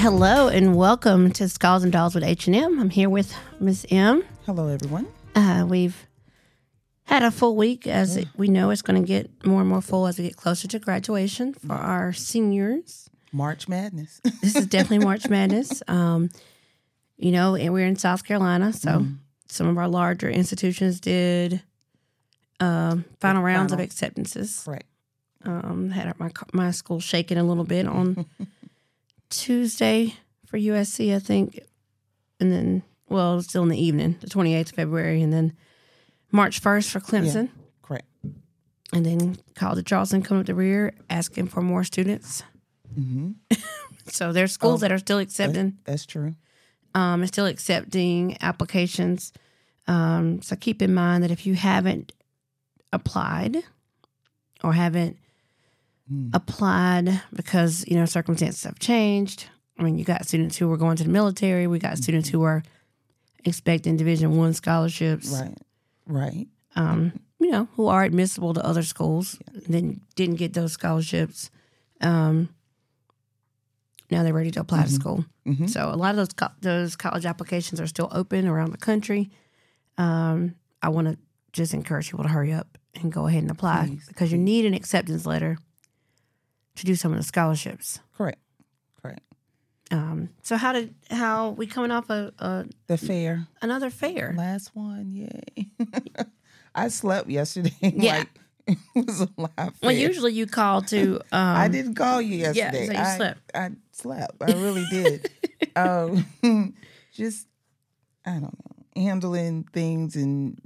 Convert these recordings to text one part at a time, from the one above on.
Hello and welcome to Skulls and Dolls with H&M. I'm here with Miss M. Hello, everyone. Uh, we've had a full week as it, we know it's going to get more and more full as we get closer to graduation for our seniors. March Madness. This is definitely March Madness. Um, you know, and we're in South Carolina, so some of our larger institutions did um, final rounds of acceptances. Right. um, had my my school shaking a little bit on Tuesday for USC, I think, and then well, still in the evening, the twenty eighth of February, and then March first for Clemson, Correct. and then College of Charleston coming up the rear asking for more students. hmm So there's schools Oh, that are still accepting, That's true. um, and still accepting applications. Um, so keep in mind that if you haven't applied or haven't Mm. applied because you know circumstances have changed. I mean, you got students who were going to the military. We got students who were expecting Division One scholarships. Right. Right. Um, you know, who are admissible to other schools, then didn't get those scholarships. Um, now they're ready to apply to school. hmm So a lot of those co- those college applications are still open around the country. Um, I want to just encourage people to hurry up and go ahead and apply Please, because you need an acceptance letter to do some of the scholarships. Correct. Correct. Um, so how did how we coming off a, a The fair. another fair? Last one. Yay. I slept yesterday. Yeah. like, it was a live Well, usually you call to. Um, I didn't call you yesterday. so you I, slept. I slept. I really did. um, just, I don't know, handling things and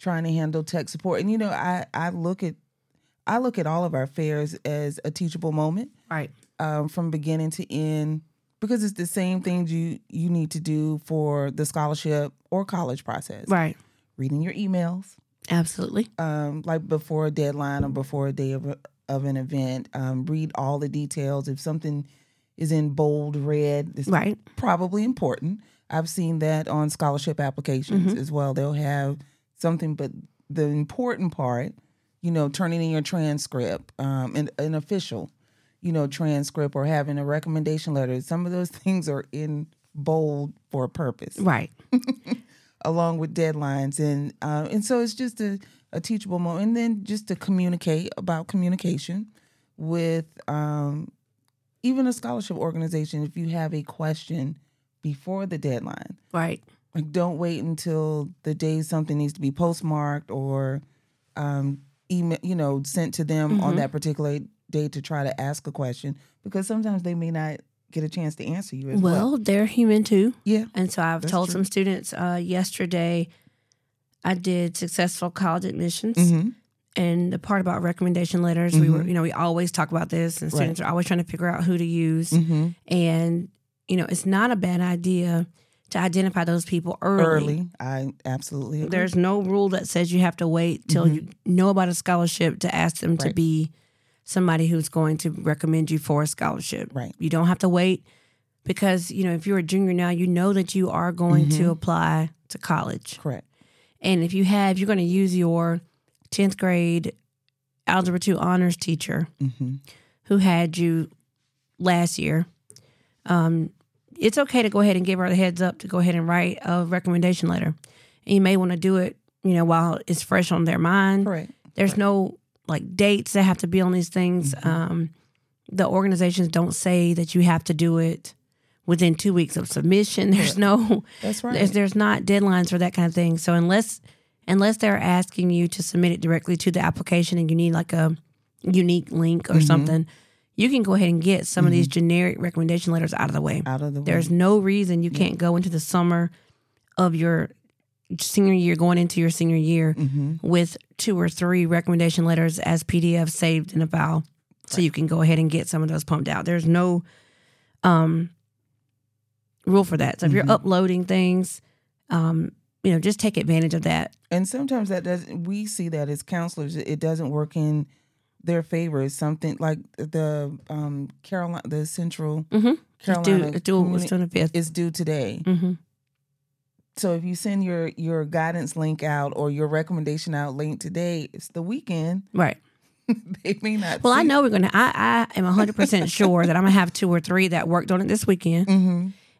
trying to handle tech support. And you know, I I look at I look at all of our fairs as a teachable moment Right. um, from beginning to end because it's the same things you you need to do for the scholarship or college process. Right. Reading your emails, Absolutely. um, like before a deadline or before a day of, of an event. Um, read all the details. If something is in bold red, it's Right. probably important. I've seen that on scholarship applications as well. They'll have something, but the important part, you know, turning in your transcript, um, and an official, you know, transcript or having a recommendation letter. Some of those things are in bold for a purpose Right. along with deadlines and uh, and so it's just a, a teachable moment and then just to communicate about communication with um, even a scholarship organization if you have a question before the deadline Right. like don't wait until the day something needs to be postmarked or um, email you know sent to them on Mhm. that particular day to try to ask a question because sometimes they may not get a chance to answer you as well, Well, they're human too. yeah And so I've told true. some students uh, yesterday I did successful college admissions. hmm And the part about recommendation letters, we were, Mhm. you know, we always talk about this, and Right. students are always trying to figure out who to use. hmm And, you know, it's not a bad idea to identify those people early. early i absolutely agree. There's no rule that says you have to wait till Mhm. you know about a scholarship to ask them to be somebody who's going to recommend you for a scholarship. Right. You don't have to wait because, you know, if you're a junior now, you know that you are going to Mhm. apply to college. correct And if you have, you're going to use your 10th grade Algebra 2 honors teacher hmm who had you last year. Um, it's okay to go ahead and give her the heads up to go ahead and write a recommendation letter. And you may want to do it, you know, while it's fresh on their mind. correct There's no like dates that have to be on these things. Mhm. Um, the organizations don't say that you have to do it within two weeks of submission. There's no that's right there's, there's not deadlines for that kind of thing. So unless unless they're asking you to submit it directly to the application and you need like a unique link or Mhm. something, you can go ahead and get some of these generic recommendation letters out of the way. out of the way. There's no reason you Yeah. can't go into the summer of your senior year, going into your senior year hmm with two or three recommendation letters as PDF saved in a file. So you can go ahead and get some of those pumped out. There's no um, rule for that. So if you're Mhm. uploading things, um, you know, just take advantage of that. and sometimes that doesn't we see that as counselors it doesn't work in their favor it's something like the um carolina the central Mm-hmm. Carolina due, it's due, it's due on the fifth. is due today Mm-hmm. so if you send your your guidance link out or your recommendation out late today it's the weekend Right. they may not. Well, I see- know we're gonna. I, I am hundred percent sure that I'm gonna have two or three that worked on it this weekend,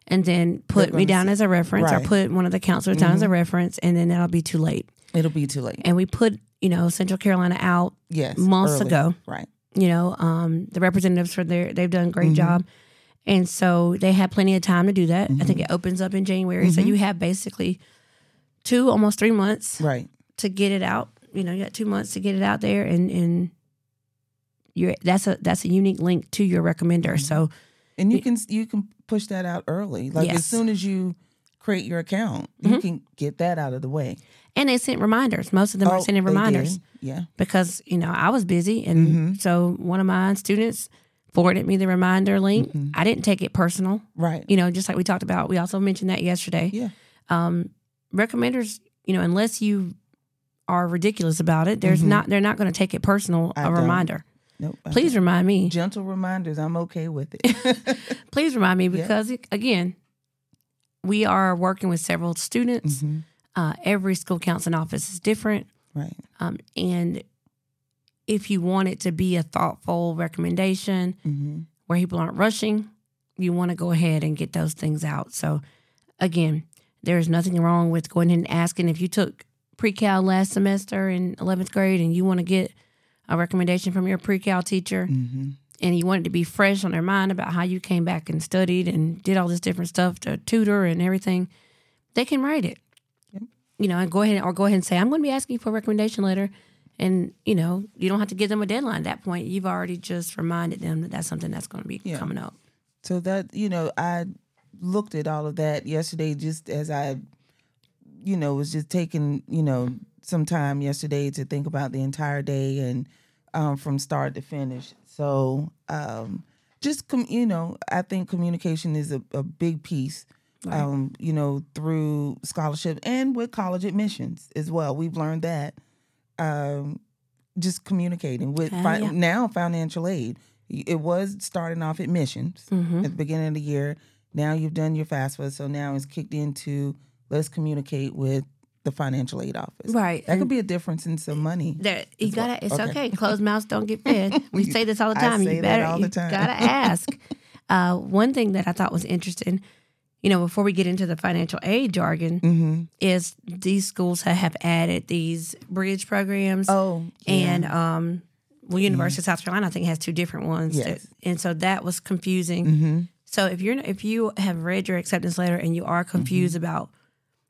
and then put me down as a reference, or put one of the counselors down as a reference, and then that'll be too late. It'll be too late. And we put you know Central Carolina out Yes, months early. ago. Right. You know, um, the representatives for their they've done a Mm-hmm. great job, and so they had plenty of time to do that. I Mm-hmm. think it opens up in January, so you have basically two, almost three months Right. to get it out. You know, you got two months to get it out there, and and you're that's a that's a unique link to your recommender. So And you can you can push that out early. Like as soon as you create your account, you can get that out of the way. and they sent reminders. Most of them are sending Oh, reminders? Yeah. because you know I was busy, and Mm-hmm. so one of my students forwarded me the reminder link. Mm-hmm. I didn't take it personal. Right. You know, just like we talked about. We also mentioned that yesterday. Yeah. um, recommenders, you know, unless you are ridiculous about it, there's not they're not going to take it personal. Mm-hmm. I a don't. reminder. Nope. Please remind me. gentle reminders. I'm okay with it. Please remind me because again, we are working with several students. Mm-hmm. Uh, every school counseling office is different, right. um, and if you want it to be a thoughtful recommendation Mm-hmm. where people aren't rushing, you want to go ahead and get those things out. So, again, there's nothing wrong with going in and asking if you took pre-cal last semester in 11th grade and you want to get a recommendation from your pre-cal teacher Mm-hmm. And you want it to be fresh on their mind about how you came back and studied and did all this different stuff to tutor and everything, they can write it. Yep. You know, and go ahead or go ahead and say, I'm going to be asking you for a recommendation letter. And, you know, you don't have to give them a deadline at that point. You've already just reminded them that that's something that's going to be Yeah. coming up. So that you know, I looked at all of that yesterday, just as I, you know, was just taking you know some time yesterday to think about the entire day and um, from start to finish. So um, just com- you know, I think communication is a, a big piece. Um, you know, through scholarship and with college admissions as well. We've learned that um, just communicating with Ah, fi- yeah. now financial aid. It was starting off admissions Mm-hmm. at the beginning of the year. Now you've done your FAFSA, so now it's kicked into let's communicate with the financial aid office. Right. That could be a difference in some money. There, you gotta. It's Okay. okay. Closed mouths don't get fed. We say this all the time. you that better. all the you time. gotta ask. uh, one thing that I thought was interesting, you know, before we get into the financial aid jargon, Mm-hmm. is these schools ha- have added these bridge programs, Oh, yeah. and um, well, University of South Carolina I think has two different ones, Yes. that- and so that was confusing. mm-hmm. So if you're if you have read your acceptance letter and you are confused Mm-hmm. about,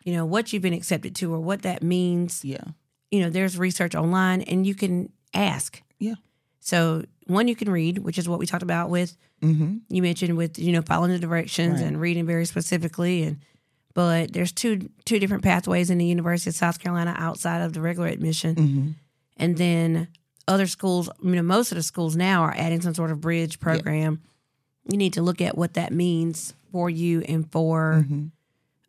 you know, what you've been accepted to or what that means, yeah, you know, there's research online and you can ask. Yeah. So one you can read, which is what we talked about with mm-hmm. you mentioned with you know following the directions Right. and reading very specifically and but there's two two different pathways in the University of South Carolina outside of the regular admission. Mm-hmm. And then other schools, you know, most of the schools now are adding some sort of bridge program. You need to look at what that means for you and for Mm-hmm.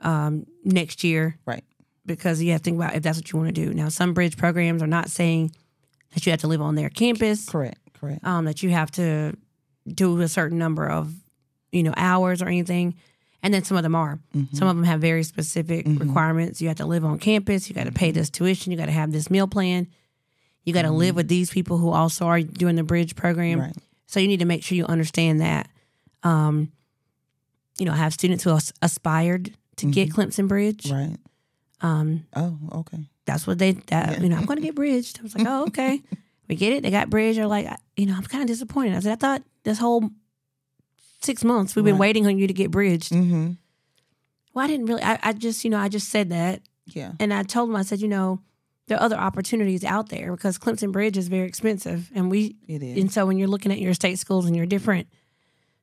Um, next year right. because you have to think about if that's what you want to do. Now, some bridge programs are not saying that you have to live on their campus, Correct, correct. um, that you have to do a certain number of, you know, hours or anything. And then some of them are. Mm-hmm. Some of them have very specific requirements. You have to live on campus. You got to pay this tuition. You got to have this meal plan. You got to live with these people who also are doing the bridge program. Right. So you need to make sure you understand that. Um, you know, have students who aspired to get Clemson Bridge. Right. Um, Oh, okay. that's what they that you know i'm going to get bridged i was like oh okay we get it they got bridged they're like I- you know i'm kind of disappointed i said i thought this whole six months we've been Right. waiting on you to get bridged Mm-hmm. well i didn't really I, I just you know i just said that Yeah. and i told them i said you know there are other opportunities out there because clemson bridge is very expensive and we It is. and so when you're looking at your state schools and your different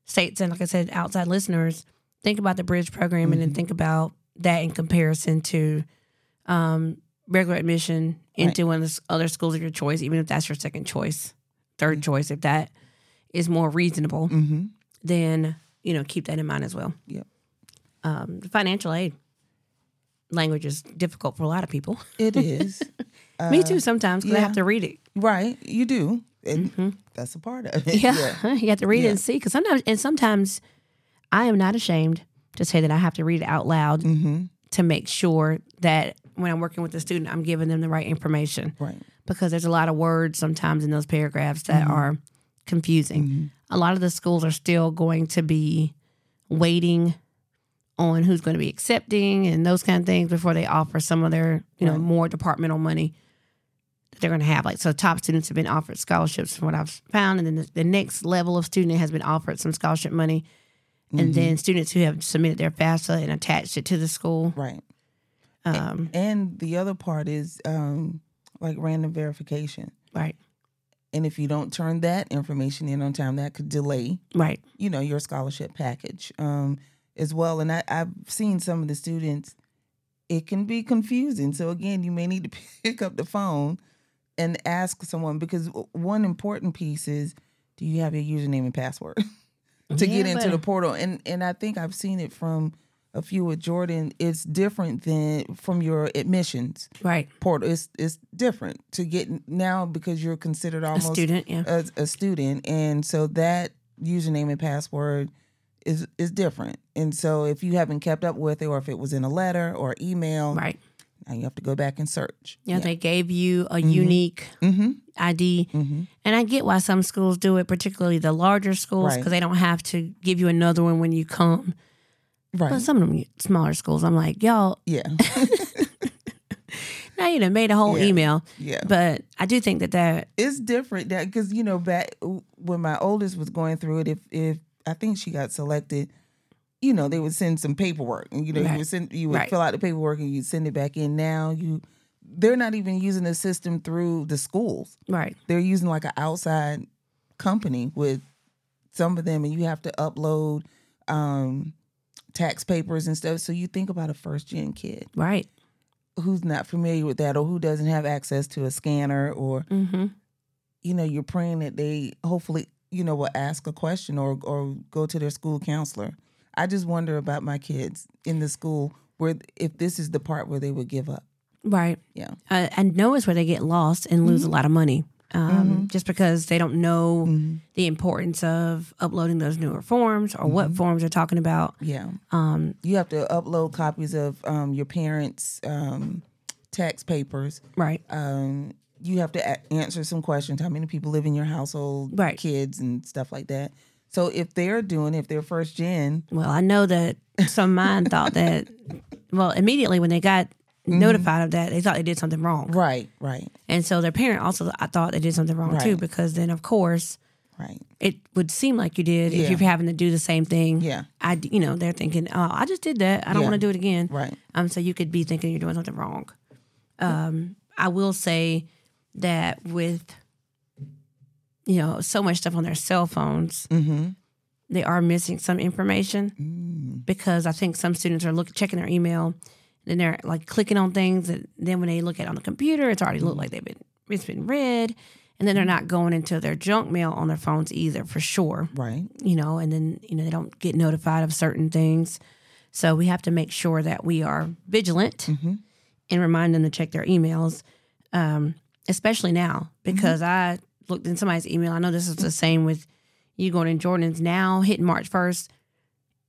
states and like i said outside listeners think about the bridge program and then think about that in comparison to um, regular admission into one of the other schools of your choice even if that's your second choice third choice if that is more reasonable mm-hmm. then you know keep that in mind as well Yep. um, the financial aid language is difficult for a lot of people It is. me too sometimes because i have to read it right. You do. And that's a part of it. Mm-hmm. Yeah, you have to read it and see because sometimes and sometimes I am not ashamed to say that I have to read it out loud Mm-hmm. to make sure that when I'm working with the student, I'm giving them the right information Right. because there's a lot of words sometimes in those paragraphs that Mhm. are confusing. Mhm. A lot of the schools are still going to be waiting on who's going to be accepting and those kind of things before they offer some of their, you know, Right. more departmental money that they're going to have. Like, so top students have been offered scholarships from what I've found. And then the, the next level of student has been offered some scholarship money. And Mhm. then students who have submitted their FAFSA and attached it to the school. right. Um, And the other part is um, like random verification. right, And if you don't turn that information in on time, that could delay, right, you know, your scholarship package um, as well. And I, I've seen some of the students, it can be confusing. So again, you may need to pick up the phone and ask someone because one important piece is, do you have your username and password to get into the portal? And and I think I've seen it from a few with Jordan. It's different than from your admissions right. portal. It's it's different to get now because you're considered almost A student, yeah. a, a student, and so that username and password is is different. And so if you haven't kept up with it, or if it was in a letter or email, right. Now you have to go back and search. Yeah, they gave you a unique Mm-hmm. ID. Mm-hmm. And I get why some schools do it, particularly the larger schools, Right. because they don't have to give you another one when you come. Right. But some of them smaller schools, I'm like, y'all, yeah. now you done made a whole Yeah. email. yeah. But I do think that that, It's different that because you know back when my oldest was going through it, if if I think she got selected, you know they would send some paperwork, and you know Right. you would send you would Right. fill out the paperwork and you'd send it back in. Now you, they're not even using the system through the schools. right, They're using like an outside company with some of them, and you have to upload um, tax papers and stuff. So you think about a first gen kid right. who's not familiar with that or who doesn't have access to a scanner or Mm-hmm. you know, you're praying that they hopefully, you know, will ask a question or or go to their school counselor. I just wonder about my kids in the school where if this is the part where they would give up. Right. Yeah. Uh, I know it's where they get lost and lose a lot of money. Um, Mhm. Just because they don't know Mhm. the importance of uploading those newer forms or what forms they're talking about. Yeah. Um, You have to upload copies of um, your parents' um, tax papers. right. Um, you have to a- answer some questions. How many people live in your household? Right. Kids and stuff like that. So if they're doing, if they're first gen, Well, I know that some of mine thought that, well, immediately when they got notified of that, they thought they did something wrong. right, right, And so their parent also, I thought they did something wrong too, because then, of course, right. it would seem like you did Yeah. if you're having to do the same thing. Yeah, I, you know, they're thinking, oh, I just did that. I don't Yeah. want to do it again. right. Um, so you could be thinking you're doing something wrong. Um, I will say that with, you know, so much stuff on their cell phones, Mm-hmm. they are missing some information Mm. because I think some students are looking checking their email, and they're like clicking on things, and then when they look at it on the computer, it's already looked like they've been it's been read, and then they're not going into their junk mail on their phones either for sure, Right. you know, and then you know they don't get notified of certain things, so we have to make sure that we are vigilant Mm-hmm. and remind them to check their emails, um, especially now because I looked in somebody's email. I know this is the same with you going in Jordan's now hitting March first.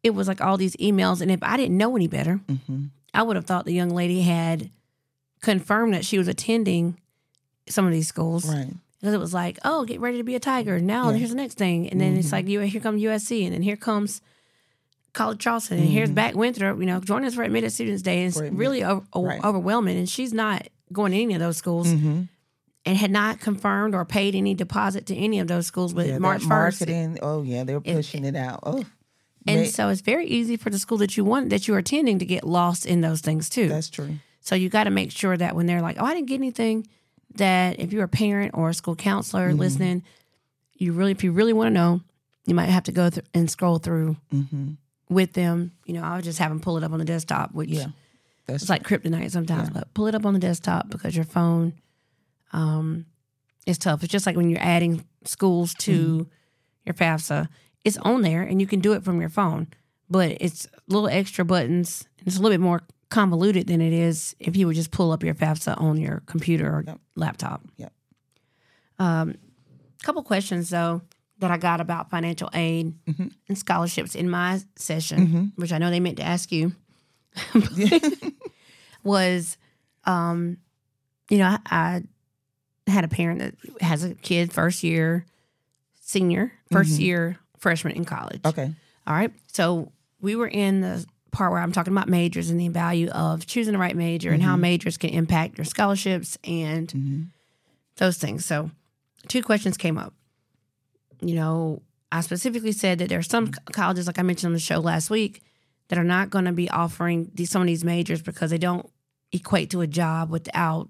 It was like all these emails, and if I didn't know any better, Mm-hmm. I would have thought the young lady had confirmed that she was attending some of these schools Right. because it was like, oh, get ready to be a tiger. Now Yeah. here's the next thing, and then it's Mhm. like, here comes USC, and then here comes College Charleston, and here's Mhm. back Winthrop. You know, join us for Admitted Students Day. And it's really o- o- right. overwhelming, and she's not going to any of those schools, Mm-hmm. And had not confirmed or paid any deposit to any of those schools. But Yeah, March marketing. Oh yeah, they're pushing it out. Oh, and so it's very easy for the school that you want that you're attending to get lost in those things too. that's true. So you got to make sure that when they're like, "Oh, I didn't get anything," that if you're a parent or a school counselor Mhm. listening, you really, if you really want to know, you might have to go and scroll through Mm-hmm. with them. You know, I would just have them pull it up on the desktop, which Yeah, that's it's like kryptonite sometimes. Yeah. But pull it up on the desktop because your phone, um, it's tough. It's just like when you're adding schools to Mm-hmm. your FAFSA, it's on there and you can do it from your phone, but it's little extra buttons. And it's a little bit more convoluted than it is if you would just pull up your FAFSA on your computer or Yep. laptop. Yep. Um, couple questions though that I got about financial aid Mhm. and scholarships in my session, Mhm. which I know they meant to ask you, was, um, you know, I, I had a parent that has a kid first year, senior, 1st mm-hmm. year freshman in college. Okay. All right. So we were in the part where I'm talking about majors and the value of choosing the right major and how mm-hmm. majors can impact your scholarships and mm-hmm. those things. So two questions came up. You know, I specifically said that there are some colleges, like I mentioned on the show last week, that are not going to be offering these, some of these majors because they don't equate to a job without,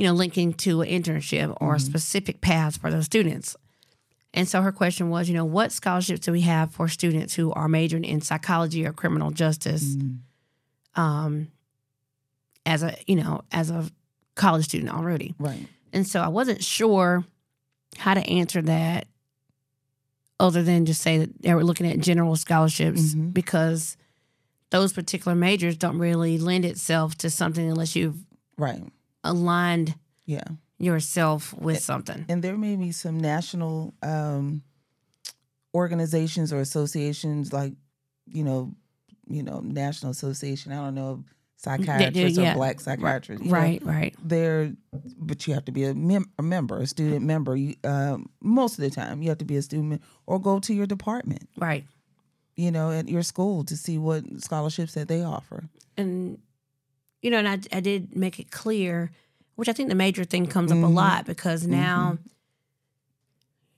you know, linking to an internship or a specific path for those students. And so her question was, you know, what scholarships do we have for students who are majoring in psychology or criminal justice, um, as a you know, as a college student already? Right. And so I wasn't sure how to answer that, other than just say that they were looking at general scholarships Mhm. because those particular majors don't really lend itself to something unless you've Right. Aligned Yeah. yourself with something. And there may be some national um, organizations or associations, like you know, you know, National Association. I don't know, of psychiatrists yeah. or Black psychiatrists. you know, Right, right. they're, but you have to be a, mem- a member, a student member. You, um, most of the time, you have to be a student or go to your department, Right. you know, at your school to see what scholarships that they offer. and you know, and I, I did make it clear, which I think the major thing comes up a Mhm. lot because now,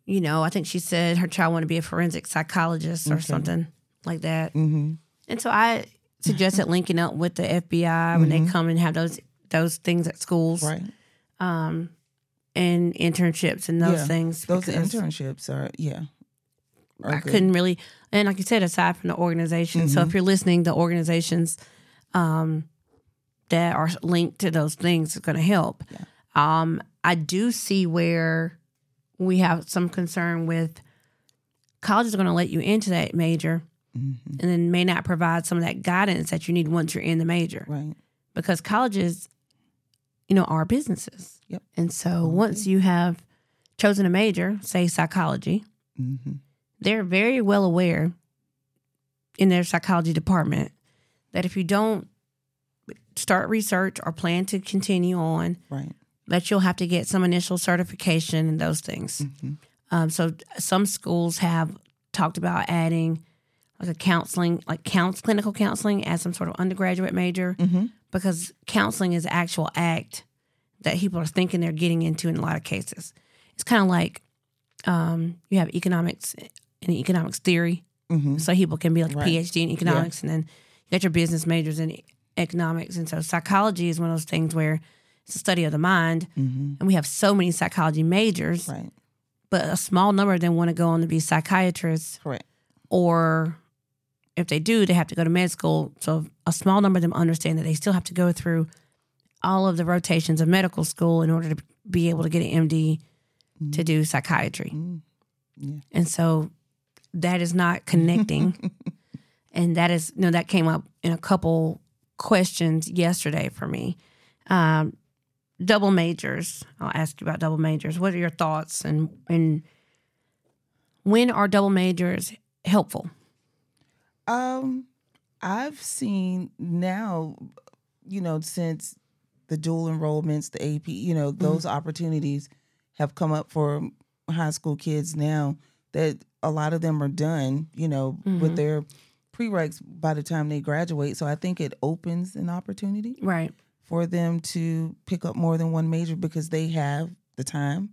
you know, I think she said her child wanted to be a forensic psychologist or Okay. something like that, Mm-hmm. and so I suggested linking up with the FBI when they Mhm. come and have those those things at schools, Right. um, and internships and those Yeah. things. Those internships are, yeah. are I good. couldn't really, and like you said, aside from the organization. So if you're listening, the organizations um, that are linked to those things is going to help. Yeah. Um, I do see where we have some concern with colleges are going to let you into that major Mhm. and then may not provide some of that guidance that you need once you're in the major Right. because colleges, you know, are businesses. Yep. And so once you have chosen a major, say psychology, Mm-hmm. they're very well aware in their psychology department that if you don't start research or plan to continue on, Right. that you'll have to get some initial certification and those things. Mm-hmm. Um, so some schools have talked about adding like a counseling, like counts, clinical counseling as some sort of undergraduate major Mm-hmm. because counseling is the actual act that people are thinking they're getting into in a lot of cases. It's kind of like um, you have economics and economics theory, Mm-hmm. so people can be like Right. PhD in economics, and then you got your business majors in economics, and so psychology is one of those things where it's a study of the mind, Mm-hmm. and we have so many psychology majors, Right. but a small number of them want to go on to be psychiatrists, Correct. or if they do, they have to go to med school. So a small number of them understand that they still have to go through all of the rotations of medical school in order to be able to get an MD to do psychiatry. Mm. Yeah. And so that is not connecting. and that is, you know, that came up in a couple questions yesterday for me. Um, double majors. I'll ask you about double majors. What are your thoughts and and when are double majors helpful? Um, I've seen now, you know, since the dual enrollments, the AP, you know, those opportunities have come up for high school kids now that a lot of them are done, you know, with Mhm. their prereqs by the time they graduate. So I think it opens an opportunity Right. for them to pick up more than one major because they have the time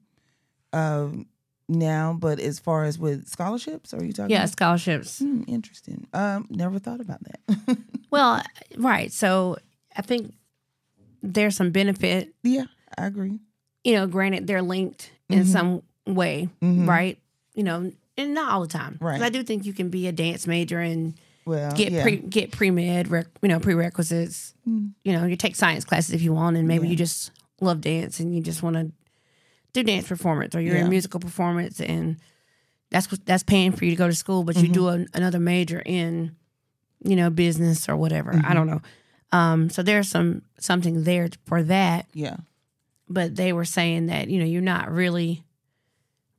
um, now. But as far as with scholarships, are you talking? Yeah, scholarships. Hmm, interesting. Um, never thought about that. Well, right. So I think there's some benefit. yeah, I agree. You know, granted, they're linked in Mhm. some way, Mhm. right? You know, and not all the time. Right. I do think you can be a dance major and Well, get yeah. pre get pre med, you know, prerequisites. Mm. You know, you take science classes if you want, and maybe Yeah. you just love dance and you just want to do dance performance, or you're Yeah. in musical performance, and that's what that's paying for you to go to school, but you Mm-hmm. do an, another major in, you know, business or whatever. Mm-hmm. I don't know. Um, so there's some something there for that, yeah, but they were saying that you know you're not really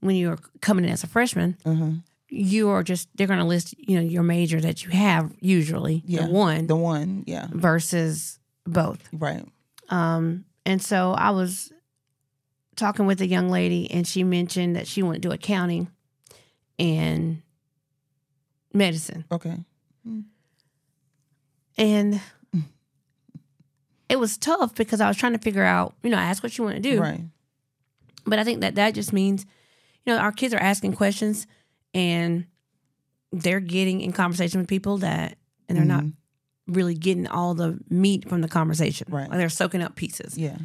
when you're coming in as a freshman uh-huh. You are just they're going to list you know your major that you have usually Yeah. the one the one. Yeah, versus both right. um and so i was talking with a young lady, and she mentioned that she wanted to do accounting and medicine. Okay. And it was tough because I was trying to figure out, you know, ask what you want to do. Right. But I think that that just means, you know, our kids are asking questions and they're getting in conversation with people that, and they're not Mhm. really getting all the meat from the conversation. Right. Like they're soaking up pieces. Yeah.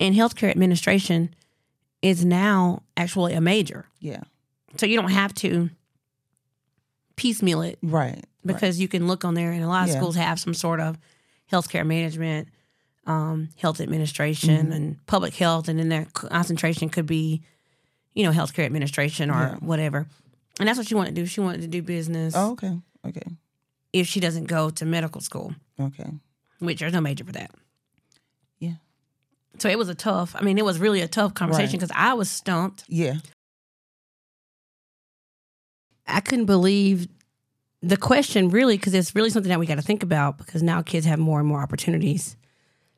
And healthcare administration is now actually a major. Yeah. So you don't have to piecemeal it Right. right. because you can look on there, and a lot of Yeah. schools have some sort of healthcare management, um, health administration, Mm-hmm. and public health, and then their concentration could be, you know, healthcare administration or Yeah. whatever. And that's what she wanted to do. She wanted to do business Oh, okay. Okay. if she doesn't go to medical school, Okay. which there's no major for that. Yeah. So it was a tough. I mean, it was really a tough conversation Right. because I was stumped. Yeah. I couldn't believe the question really because it's really something that we got to think about because now kids have more and more opportunities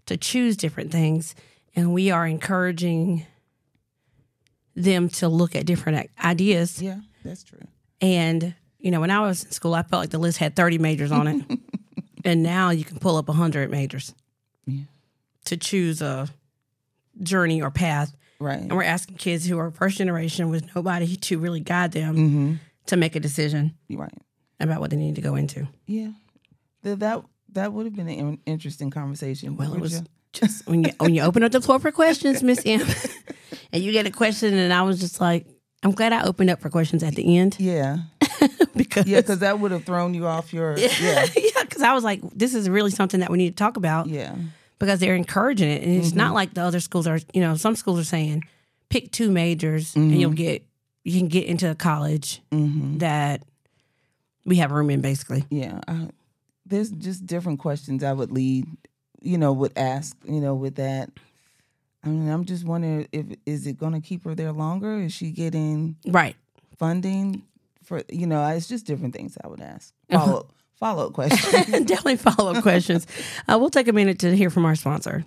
to choose different things and we are encouraging them to look at different ideas Yeah. That's true. and you know when i was in school i felt like the list had 30 majors on it and now you can pull up 100 majors Yeah. to choose a journey or path Right. and we're asking kids who are first generation with nobody to really guide them Mm-hmm. to make a decision right. about what they need to go into Yeah. That that that would have been an interesting conversation. Well, it was you? just when you when you open up the floor for questions, Miss M, and you get a question, and I was just like, I'm glad I opened up for questions at the end Yeah. because Yeah, because that would have thrown you off your yeah. yeah, because I was like, this is really something that we need to talk about Yeah. because they're encouraging it, and it's Mm-hmm. not like the other schools are. You know, some schools are saying pick two majors and you'll get you can get into a college Mm-hmm. that we have room in, basically. Yeah. I, there's just different questions I would lead, you know, would ask, you know, with that. I mean, I'm just wondering if is it going to keep her there longer? Is she getting Right. funding for you know? It's just different things I would ask. Uh-huh. Follow follow up questions. Definitely follow up questions. Uh, we'll take a minute to hear from our sponsor.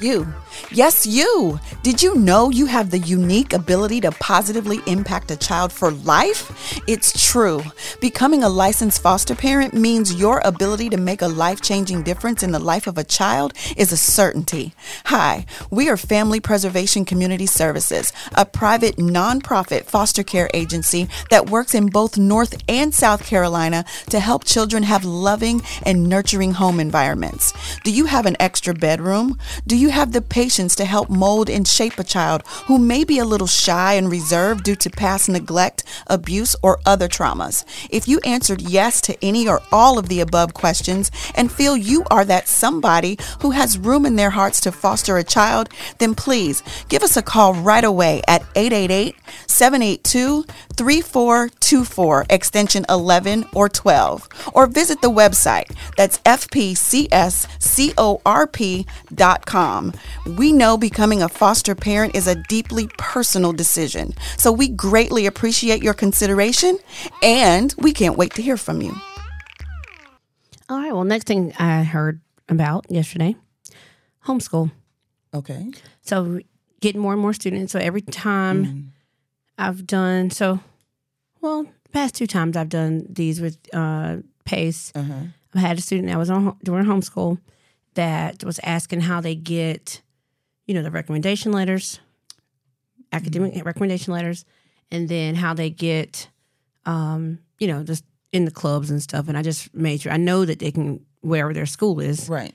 You. Yes, you. Did you know you have the unique ability to positively impact a child for life? It's true. Becoming a licensed foster parent means your ability to make a life changing difference in the life of a child is a certainty. Hi, we are Family Preservation Community Services, a private nonprofit foster care agency that works in both North and South Carolina to help children have loving and nurturing home environments. Do you have an extra bedroom? Do you have the patience to help mold and shape a child who may be a little shy and reserved due to past neglect, abuse, or other traumas? If you answered yes to any or all of the above questions and feel you are that somebody who has room in their hearts to foster a child, then please give us a call right away at 888 782 3424, extension 11 or 12, or visit the website. That's fpcscorp.com. We know becoming a foster parent is a deeply personal decision, so we greatly appreciate your consideration and we can't wait to hear from you. All right. Well, next thing I heard about yesterday, homeschool. okay. So getting more and more students. So every time mm-hmm. I've done so, well, the past two times I've done these with uh, Pace. Uh huh. I had a student that was on during homeschool that was asking how they get, you know, the recommendation letters, academic recommendation letters, and then how they get, um, you know, just in the clubs and stuff. And I just made sure I know that they can wherever their school is. Right.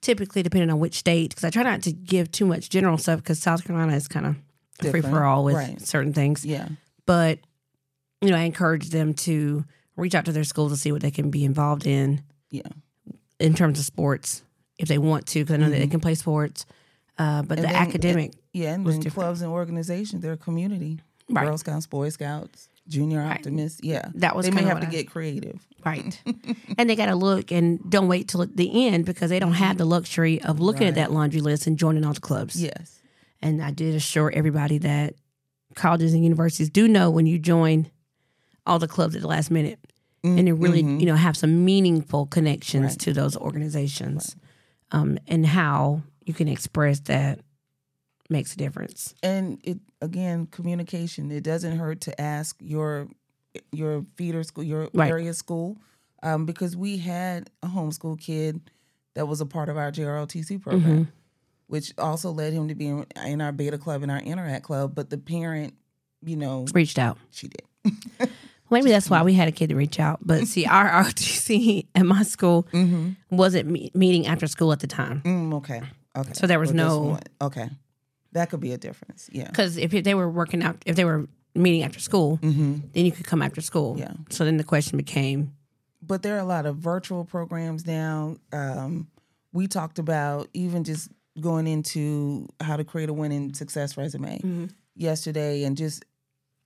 Typically, depending on which state, because I try not to give too much general stuff because South Carolina is kind of free for all with right. certain things. Yeah. But you know, I encourage them to reach out to their school to see what they can be involved in Yeah. in terms of sports if they want to, because I know that they can play sports. Uh, but Mm-hmm. And the then- academic, Yeah, and then different. clubs and organizations, they're community. Right. Girl Scouts, Boy Scouts, Junior Right. Optimists. Yeah. That was they may have to I- get creative. right? and they got to look and don't wait till the end because they don't have the luxury of looking at that laundry list and joining all the clubs. Yes. And I did assure everybody that colleges and universities do know when you join all the clubs at the last minute and to really, you know, have some meaningful connections Right. to those organizations um, and how you can express that makes a difference. and it again communication it doesn't hurt to ask your your feeder school your Right. area school um, because we had a homeschool kid that was a part of our JROTC program which also led him to be in, in our beta club and our interact club but the parent you know Reached out. she did Maybe that's why we had a kid to reach out. But see, our ROTC at my school wasn't me- meeting after school at the time. mm, okay okay So there was no- okay that could be a difference yeah Because if they were working out, if they were meeting after school, then you could come after school. Yeah. So then the question became, but there are a lot of virtual programs now. Um, we talked about even just going into how to create a winning success resume yesterday and just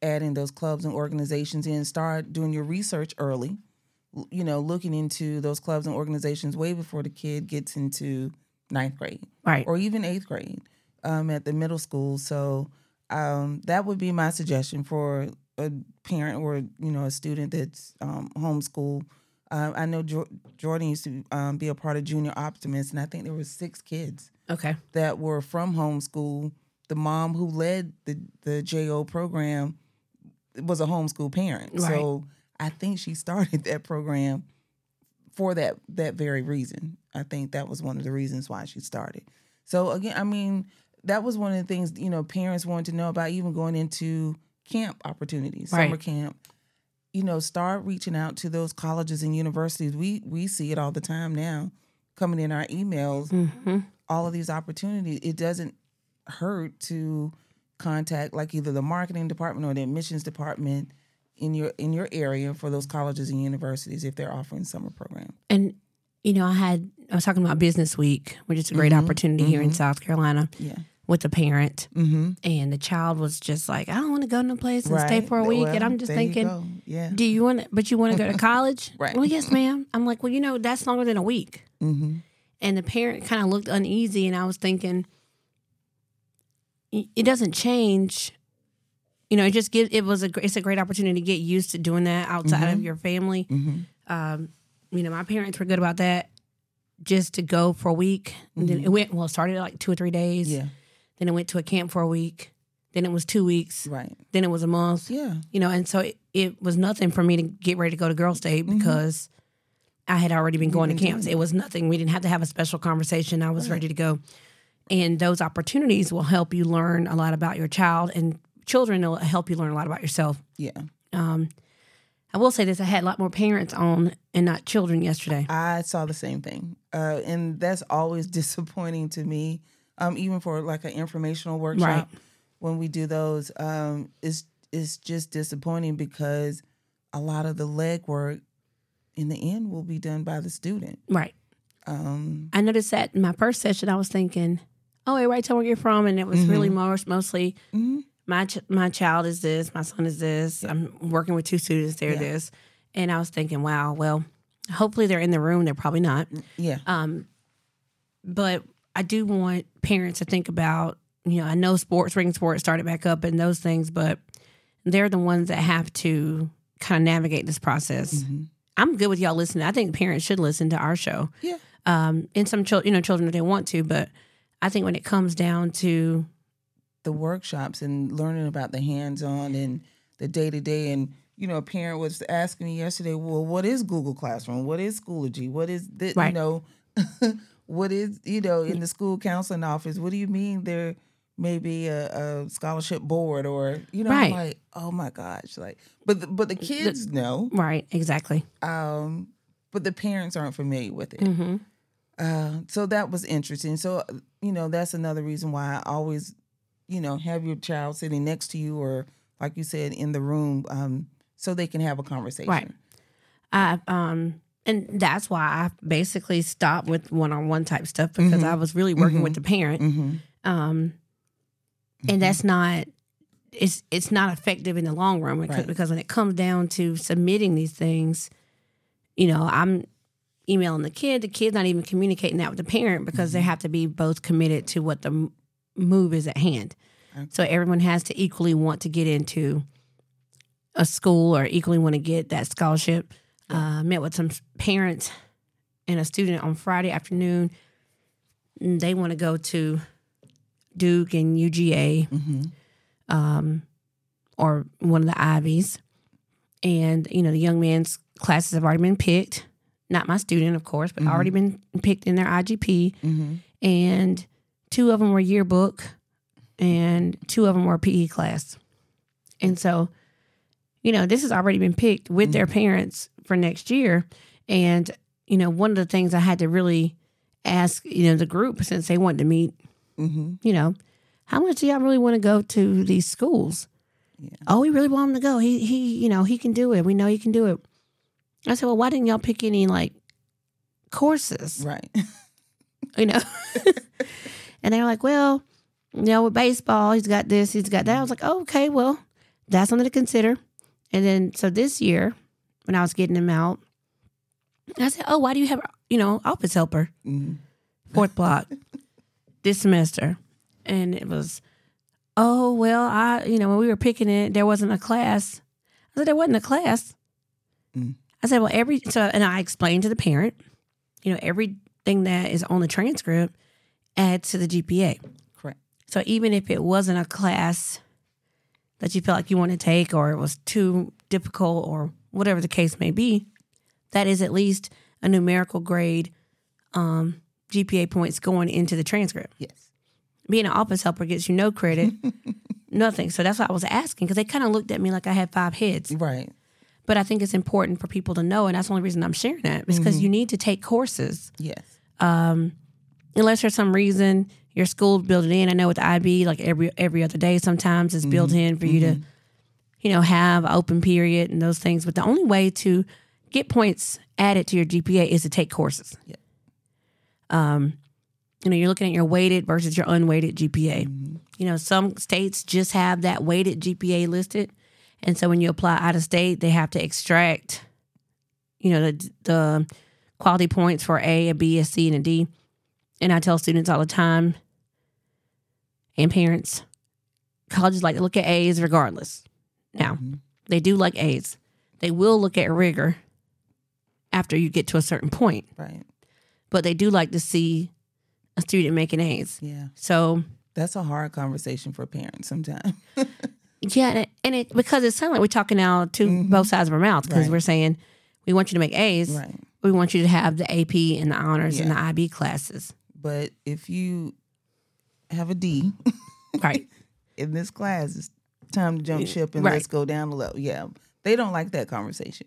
adding those clubs and organizations in. Start doing your research early, you know, looking into those clubs and organizations way before the kid gets into ninth grade right. or even eighth grade um, at the middle school. So um, that would be my suggestion for a parent or you know a student that's um, homeschool. Uh, I know jo- Jordan used to um, be a part of Junior Optimist, and I think there were six kids okay. that were from homeschool. The mom who led the the JO program was a homeschool parent, so I think she started that program for that that very reason. I think that was one of the reasons why she started. So again, I mean, that was one of the things you know parents wanted to know about, even going into camp opportunities, Right. summer camp. You know, start reaching out to those colleges and universities. We we see it all the time now, coming in our emails. hmm All of these opportunities. It doesn't hurt to contact like either the marketing department or the admissions department in your in your area for those colleges and universities if they're offering summer programs. And, you know, I had, I was talking about Business Week, which is a great opportunity here in South Carolina Yeah. With a parent. Mm-hmm. And the child was just like, I don't want to go to no place and stay for a week. and I'm just thinking, yeah. do you want to, but you want to go to college? Right. Well, yes, ma'am. I'm like, well, you know, that's longer than a week. Mm-hmm. And the parent kind of looked uneasy. And I was thinking, it doesn't change. You know, it just gives, it was a, it's a great opportunity to get used to doing that outside of your family. Mm-hmm. Um, you know, my parents were good about that just to go for a week. And then it went, well, it started like two or three days. Yeah. Then it went to a camp for a week. Then it was two weeks. Right. Then it was a month. Yeah. You know, and so it, it was nothing for me to get ready to go to Girl State because I had already been going to camps. It was nothing. We didn't have to have a special conversation. I was ready to go. And those opportunities will help you learn a lot about your child, and children will help you learn a lot about yourself. Yeah. Um, I will say this: I had a lot more parents on and not children yesterday. I saw the same thing. Uh, and that's always disappointing to me. Um, even for like an informational workshop Right. when we do those, um, it's it's just disappointing because a lot of the legwork in the end will be done by the student. Right. Um, I noticed that in my first session, I was thinking, "Oh, everybody tell me where you're from," and it was really more, mostly mhm. my ch- my child is this, my son is this. I'm working with two students. They're Yeah. this, and I was thinking, wow, well, hopefully they're in the room. They're probably not, yeah. um, but I do want parents to think about. You know, I know sports, ring sports started back up and those things, but they're the ones that have to kind of navigate this process. Mhm. I'm good with y'all listening. I think parents should listen to our show. Yeah. Um, and some children, you know, children if they want to, but I think when it comes down to the workshops and learning about the hands-on and the day-to-day and you know a parent was asking me yesterday well what is google classroom what is schoology what is this Right. you know what is you know in the school counseling office what do you mean there may be a, a scholarship board or you know Right. Like oh my gosh like but the, but the kids know right, exactly. um but the parents aren't familiar with it Mm-hmm. uh, so that was interesting. So, you know, that's another reason why I always, you know, have your child sitting next to you or, like you said, in the room um, so they can have a conversation. Right. I um and that's why I basically stopped with one on one type stuff because I was really working with the parent. Mm-hmm. Um and that's not it's it's not effective in the long run because, Right. because when it comes down to submitting these things, you know, I'm emailing the kid, the kid's not even communicating that with the parent because they have to be both committed to what the move is at hand. Okay. So everyone has to equally want to get into a school or equally want to get that scholarship. Uh, met with some parents and a student on Friday afternoon. And They want to go to Duke and UGA, Mm-hmm. um, or one of the Ivies, and you know the young man's classes have already been picked. Not my student, of course, but already been picked in their IGP, Mm-hmm. and two of them were yearbook, and two of them were PE class, and so, you know, this has already been picked with their parents for next year, and you know, one of the things I had to really ask, you know, the group since they wanted to meet Mm-hmm. you know, how much do y'all really want to go to these schools? Yeah. Oh, we really want him to go. He he, you know, he can do it. We know he can do it. I said, well, why didn't y'all pick any like courses? Right. You know, and they were like, well, you know, with baseball, he's got this, he's got that. I was like, oh, okay, well, that's something to consider. And then so this year, when I was getting him out, I said, oh, why do you have you know office helper? Mm-hmm. fourth block this semester. And it was, oh, well, I, you know, when we were picking it, there wasn't a class. I said, there wasn't a class. Mm. I said, well, every, so, and I explained to the parent, you know, everything that is on the transcript adds to the GPA. Correct. So even if it wasn't a class that you felt like you want to take or it was too difficult or whatever the case may be, that is at least a numerical grade um, GPA points going into the transcript. Yes. Being an office helper gets you no credit, nothing. So that's why I was asking because they kind of looked at me like I had five heads. Right. But I think it's important for people to know, and that's the only reason I'm sharing that is because you mm-hmm. need to take courses Yes. Um, unless there's some reason your school built it in. I know with IB, like every every other day, sometimes it's built mm-hmm. in for you to, mm-hmm. You know, have open period and those things. But the only way to get points added to your GPA is to take courses. Yeah. Um, you know, you're looking at your weighted versus your unweighted GPA. You know, some states just have that weighted GPA listed, and so when you apply out of state, they have to extract, you know, the the quality points for A, a B, a C, and a D. And I tell students all the time and parents, colleges like to look at A's regardless. Now, they do like A's. They will look at rigor after you get to a certain point, Right. but they do like to see a student making A's. Yeah. So, That's a hard conversation for parents sometimes. yeah, and it, and it because it sounds like we're talking now to mm-hmm. both sides of our mouth because Right. we're saying we want you to make A's. right. We want you to have the AP and the honors and the IB classes. But if you have a D Right. in this class, it's time to jump ship and Right. let's go down the low. Yeah. They don't like that conversation.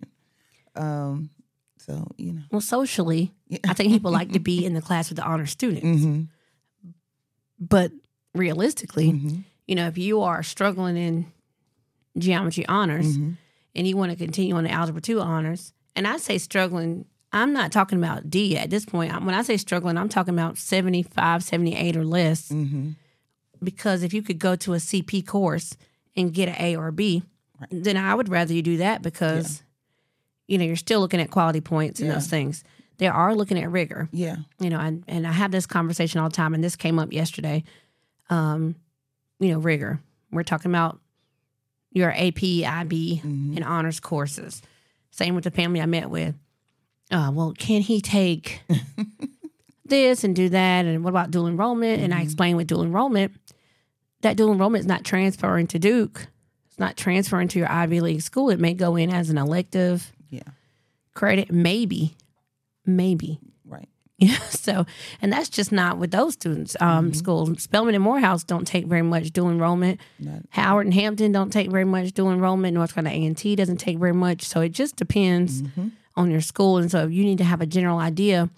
Um, so, you know. Well, socially, I think people like to be in the class with the honor students. Mm-hmm. But realistically, Mhm. you know, if you are struggling in geometry honors Mm-hmm. and you want to continue on the algebra 2 honors, and I say struggling, I'm not talking about D at this point. When I say struggling, I'm talking about 75, 78 or less. Mm-hmm. Because if you could go to a CP course and get an A or a B, then I would rather you do that because, you know, you're still looking at quality points and Yeah. those things. They are looking at rigor Yeah. you know, and, and I have this conversation all the time, and this came up yesterday. Um, you know, rigor. We're talking about your AP, IB, Mm-hmm. and honors courses. Same with the family I met with. Uh, well, can he take this and do that? And what about dual enrollment? And I explained with dual enrollment that dual enrollment is not transferring to Duke. It's not transferring to your Ivy League school. It may go in as an elective Yeah. credit, maybe, maybe. Right. Yeah. So, and that's just not with those students. Um, schools. Spelman and Morehouse don't take very much dual enrollment. Not- Howard and Hampton don't take very much dual enrollment. North Carolina A and T doesn't take very much. So it just depends on your school, and so you need to have a general idea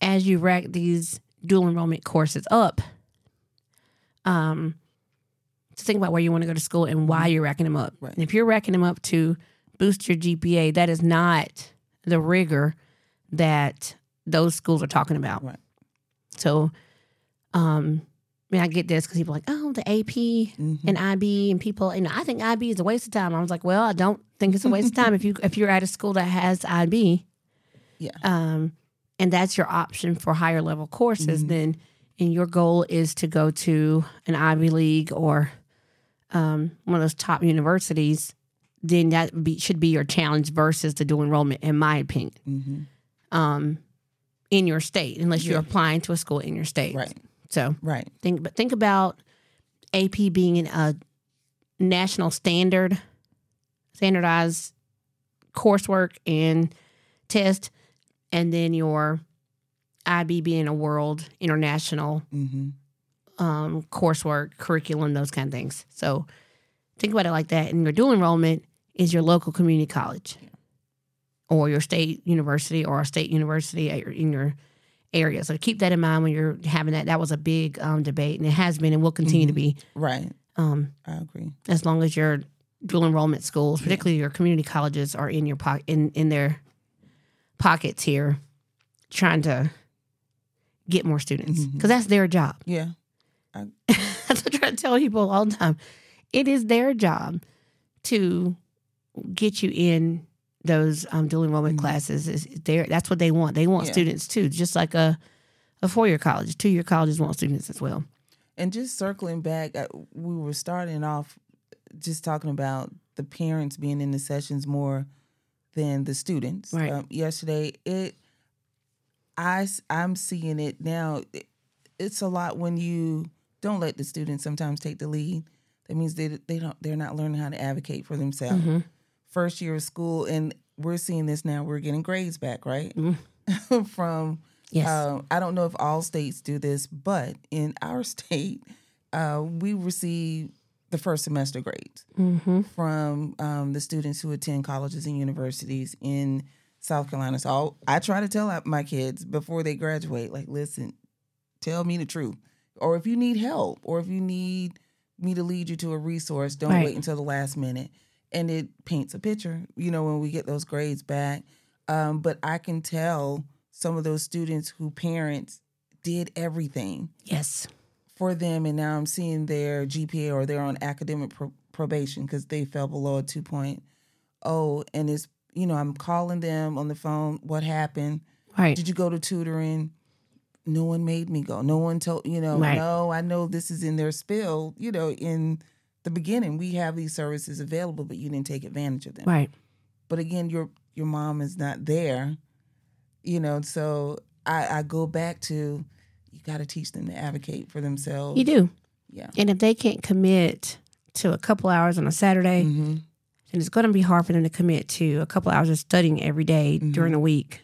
as you rack these dual enrollment courses up. Um, to think about where you want to go to school and why you're racking them up. Right. And if you're racking them up to boost your GPA, that is not the rigor that those schools are talking about. Right. So, um, I mean, I get this because people are like, oh, the AP Mm-hmm. and IB, and people, and I think IB is a waste of time. I was like, well, I don't think it's a waste of time if you if you're at a school that has IB, Yeah. um, and that's your option for higher level courses. Then, and your goal is to go to an Ivy League or um, one of those top universities. Then that be, should be your challenge versus the dual enrollment, in my opinion. Mm-hmm. Um, in your state, unless you're applying to a school in your state, Right. So Right. think, but think about AP being a national standard, standardized coursework and test, and then your IB being a world international hmm um, coursework, curriculum, those kind of things. So think about it like that. And your dual enrollment is your local community college or your state university or a state university in your area. So keep that in mind when you're having that. That was a big um, debate, and it has been and will continue to be Right. um, I agree. as long as your dual enrollment schools, particularly your community colleges, are in your pocket in in their pockets here, trying to get more students because that's their job. Yeah. That's what I try to tell people all the time. It is their job to get you in those um, dual enrollment Mhm. classes. Is there? That's what they want. They want Yeah. students too, just like a a four year college. Two year colleges want students as well. And just circling back, uh, we were starting off just talking about the parents being in the sessions more than the students. Right. Um, yesterday, it I I'm seeing it now. It, it's a lot when you don't let the students sometimes take the lead. That means they they don't they're not learning how to advocate for themselves. Mhm. First year of school, and we're seeing this now. We're getting grades back, right? Mhm. From Yes. um, I don't know if all states do this, but in our state, uh, we receive the first semester grades mm-hmm. from um, the students who attend colleges and universities in South Carolina. So I'll, I try to tell my kids before they graduate, like, listen, tell me the truth. Or if you need help, or if you need me to lead you to a resource, don't Right. wait until the last minute. And it paints a picture, you know, when we get those grades back. Um, but I can tell some of those students who parents did everything Yes. for them, and now I'm seeing their GPA or they're on academic pro- probation because they fell below a 2.0. And it's, you know, I'm calling them on the phone. What happened? Right. Did you go to tutoring? No one made me go. No one told, you know, Right. no, I know this is in their spill. You know, in the beginning, we have these services available, but you didn't take advantage of them. Right. But again, your your mom is not there, you know. So I, I go back to you got to teach them to advocate for themselves. You do. Yeah. And if they can't commit to a couple hours on a Saturday, hmm then it's going to be hard for them to commit to a couple hours of studying every day Mm-hmm. during the week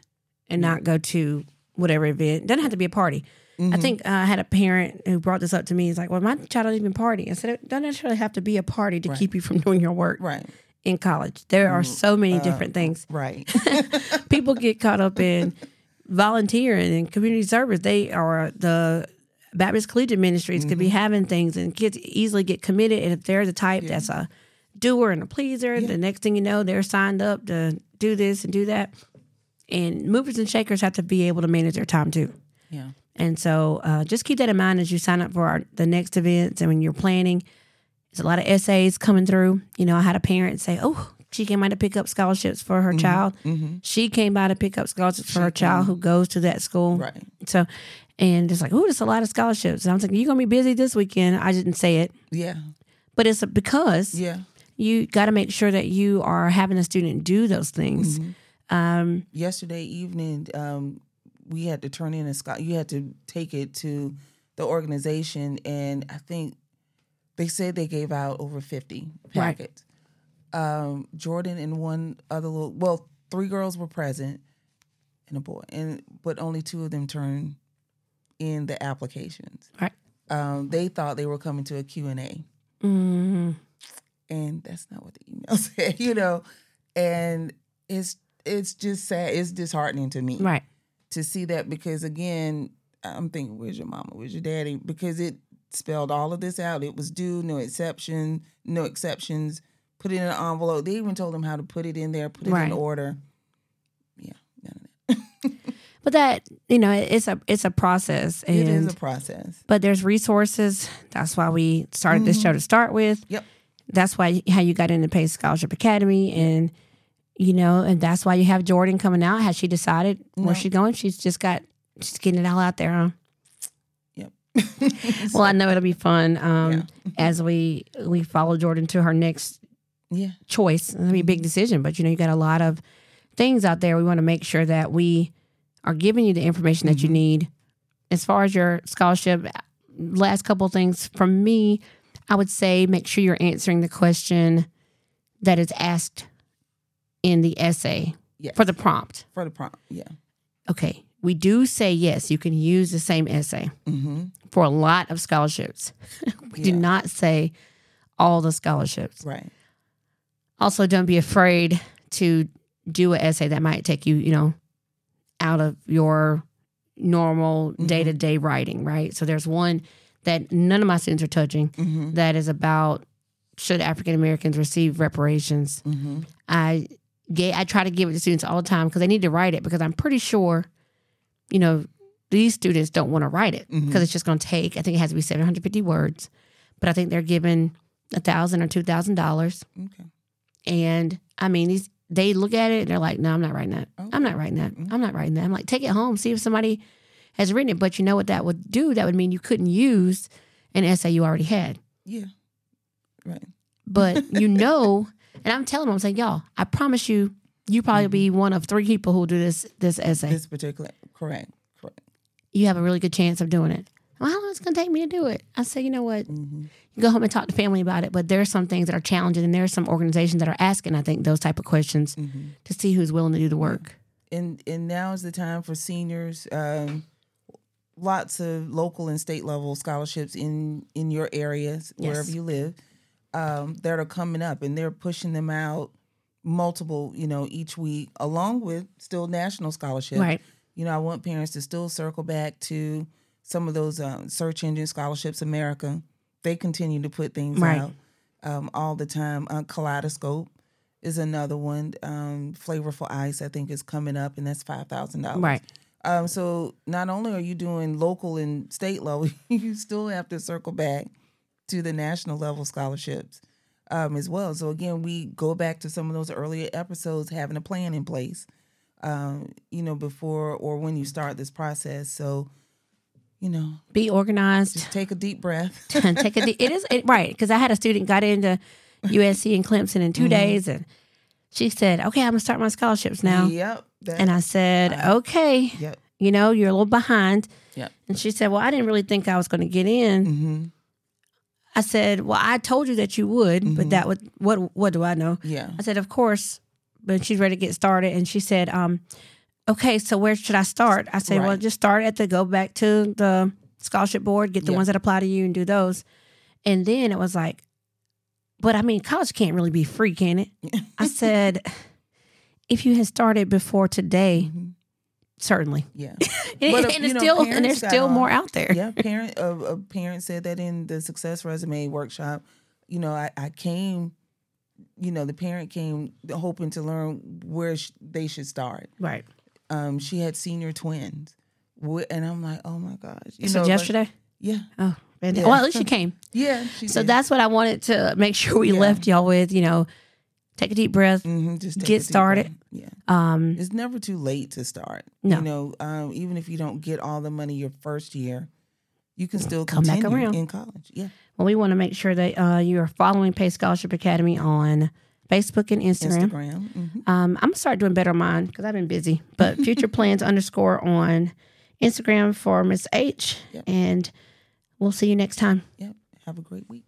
and not go to whatever event. Doesn't have to be a party. I Mm-hmm. think uh, I had a parent who brought this up to me. He's like, "Well, my child doesn't even party." I said, "It doesn't necessarily have to be a party to Right. keep you from doing your work Right. in college. There are so many uh, different things. Right. People get caught up in volunteering and community service. They are the Baptist Collegiate Ministries could be Mm-hmm. having things, and kids easily get committed. And if they're the type that's a doer and a pleaser, the next thing you know, they're signed up to do this and do that. And movers and shakers have to be able to manage their time too. yeah. And so uh, just keep that in mind as you sign up for our, the next events and when you're planning. There's a lot of essays coming through. You know, I had a parent say, oh, she came by to pick up scholarships for her mm-hmm. child. Mm-hmm. She came by to pick up scholarships for her child who goes to that school. Right. So, and it's like, oh, there's a lot of scholarships. And I was like, you're going to be busy this weekend. I didn't say it, Yeah. but it's because Yeah. you got to make sure that you are having a student do those things. Mm-hmm. Um, Yesterday evening, um, we had to turn in a scholar. You had to take it to the organization, and I think they said they gave out over fifty Right. packets. Um, Jordan and one other little, well, three girls were present, and a boy, and but only two of them turned in the applications. right. Um, they thought they were coming to a Q and A. Mm, and that's not what the email said, you know. And it's it's just sad. It's disheartening to me right. to see that because again, I'm thinking, where's your mama? Where's your daddy? Because it spelled all of this out. It was due, no exception, no exceptions. Put it in an envelope. They even told them how to put it in there, put it Right. in order. Yeah, none of that. But that, you know, it's a, it's a process. And it is a process. but there's resources. That's why we started this mm-hmm. show to start with. Yep. That's why how you got into Pace Scholarship Academy, and you know, and that's why you have Jordan coming out. Has she decided where she's going? She's just got she's getting it all out there, huh? Yep. Well, I know it'll be fun um, Yeah. as we we follow Jordan to her next Yeah. choice. It'll be a big decision, but you know, you got a lot of things out there. We want to make sure that we are giving you the information that you need as far as your scholarship. Last couple of things from me, I would say make sure you're answering the question that is asked in the essay Yes. for the prompt. for the prompt. Yeah. Okay, we do say yes, you can use the same essay Mm-hmm. for a lot of scholarships. we do not say all the scholarships. Right. Also, don't be afraid to do an essay that might take you, you know, out of your normal day to day writing, right? So there's one that none of my students are touching Mm-hmm. that is about should African Americans receive reparations. Mm-hmm. I I try to give it to students all the time because they need to write it because I'm pretty sure, you know, these students don't want to write it because Mhm. it's just going to take. I think it has to be 750 words, but I think they're given a thousand or two thousand dollars, Okay. and I mean these they look at it and they're like, no, I'm not writing that. Okay. I'm not writing that. Mhm. I'm not writing that. I'm like, take it home, see if somebody has written it. But you know what that would do? That would mean you couldn't use an essay you already had. Yeah. Right. But you know, and I'm telling them, I'm saying, y'all, I promise you, you probably be one of three people who do this this essay. This particular correct. Correct. you have a really good chance of doing it. Well, how long is it gonna take me to do it? I say, you know what? Mm-hmm. You go home and talk to family about it. But there are some things that are challenging, and there are some organizations that are asking, I think, those type of questions Mm-hmm. to see who's willing to do the work. and and now is the time for seniors. Um, lots of local and state level scholarships in in your areas Yes. wherever you live um, that are coming up, and they're pushing them out multiple, you know, each week, along with still national scholarships. Right. You know, I want parents to still circle back to some of those um, search engine scholarships. America, they continue to put things Right. out um, all the time. Uh, Kaleidoscope is another one. Um, Flavorful Ice, I think, is coming up, and that's five thousand dollars. Right. Um, so not only are you doing local and state level, you still have to circle back to the national level scholarships um, as well. So again, we go back to some of those earlier episodes, having a plan in place, um, you know, before or when you start this process. So, you know, Be organized. just take a deep breath. Take a. Deep. It is it, right because I had a student got into USC and Clemson in Mm-hmm. 2 days, and she said, "Okay, I'm gonna start my scholarships now." Yep. That, And I said, "Okay, yep. you know, you're a little behind." Yep. And she said, Well, I didn't really think I was going to get in. hmm I said, Well, I told you that you would, Mm-hmm. but that would, what, what do I know? Yeah. I said, Of course. But she's ready to get started. And she said, um, Okay, so where should I start? I said, Well, just start at the, go back to the scholarship board, get the Yeah. ones that apply to you and do those. And then it was like, But I mean, college can't really be free, can it? I said, If you had started before today, Mhm. Certainly. Yeah. And, But, uh, and it's know, still, and parents still on- more out there. yeah, parent a, a parent said that in the success resume workshop. You know, I, I came, you know, the parent came hoping to learn where sh- they should start. Right. Um, she had senior twins, and I'm like, oh my gosh, you This know, like- yesterday? yeah, Oh. Yeah. well, at least you came. yeah. She So did. that's what I wanted to make sure we Yeah. left y'all with. You know, take a deep breath. Mhm, just get started. breath. Yeah, Um, it's never too late to start. No. You know, um, even if you don't get all the money your first year, you can still Come back around. in college. Yeah, well, we want to make sure that uh, you are following Pace Scholarship Academy on Facebook and Instagram. Instagram. mhm. Um, I'm gonna start doing better on mine because I've been busy. But future plans underscore on Instagram for Miss H, Yep. and we'll see you next time. Yep. Have a great week.